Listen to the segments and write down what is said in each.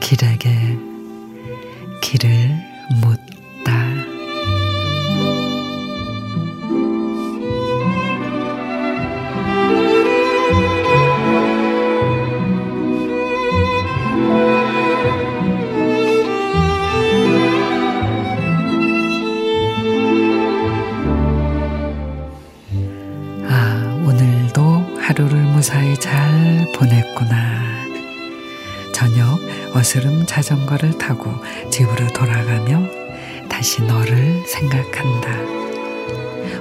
길에게 길을 묻 하루를 무사히 잘 보냈구나. 저녁 어스름 자전거를 타고 집으로 돌아가며 다시 너를 생각한다.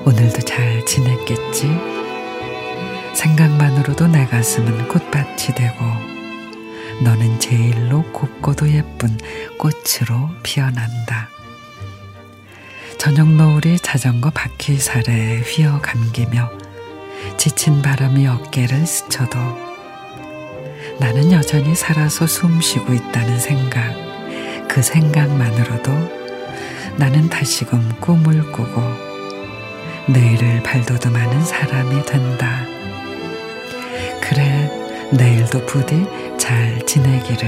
오늘도 잘 지냈겠지? 생각만으로도 내 가슴은 꽃밭이 되고 너는 제일로 곱고도 예쁜 꽃으로 피어난다. 저녁 노을이 자전거 바퀴살에 휘어 감기며 지친 바람이 어깨를 스쳐도 나는 여전히 살아서 숨 쉬고 있다는 생각, 그 생각만으로도 나는 다시금 꿈을 꾸고 내일을 발돋움하는 사람이 된다. 그래, 내일도 부디 잘 지내기를,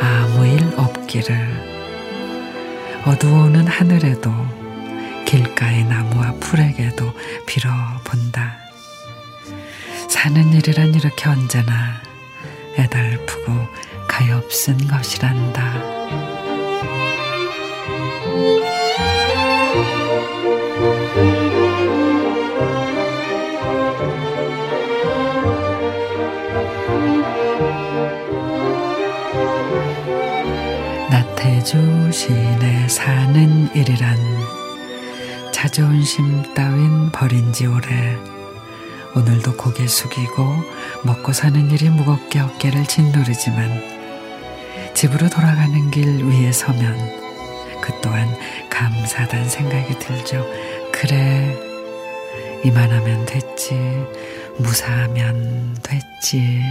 아무 일 없기를, 어두워오는 하늘에도 길가의 나무와 풀에게도 빌어본다. 사는 일이란 이렇게 언제나 애달프고 가엾은 것이란다. 나태주 시인의 사는 일이란 자주온 심 따윈 버린 지 오래 오늘도 고개 숙이고 먹고 사는 일이 무겁게 어깨를 짓누르지만 집으로 돌아가는 길 위에 서면 그 또한 감사하다는 생각이 들죠. 그래, 이만하면 됐지. 무사하면 됐지.